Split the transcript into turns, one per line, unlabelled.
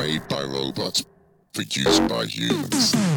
made by robots, produced by humans.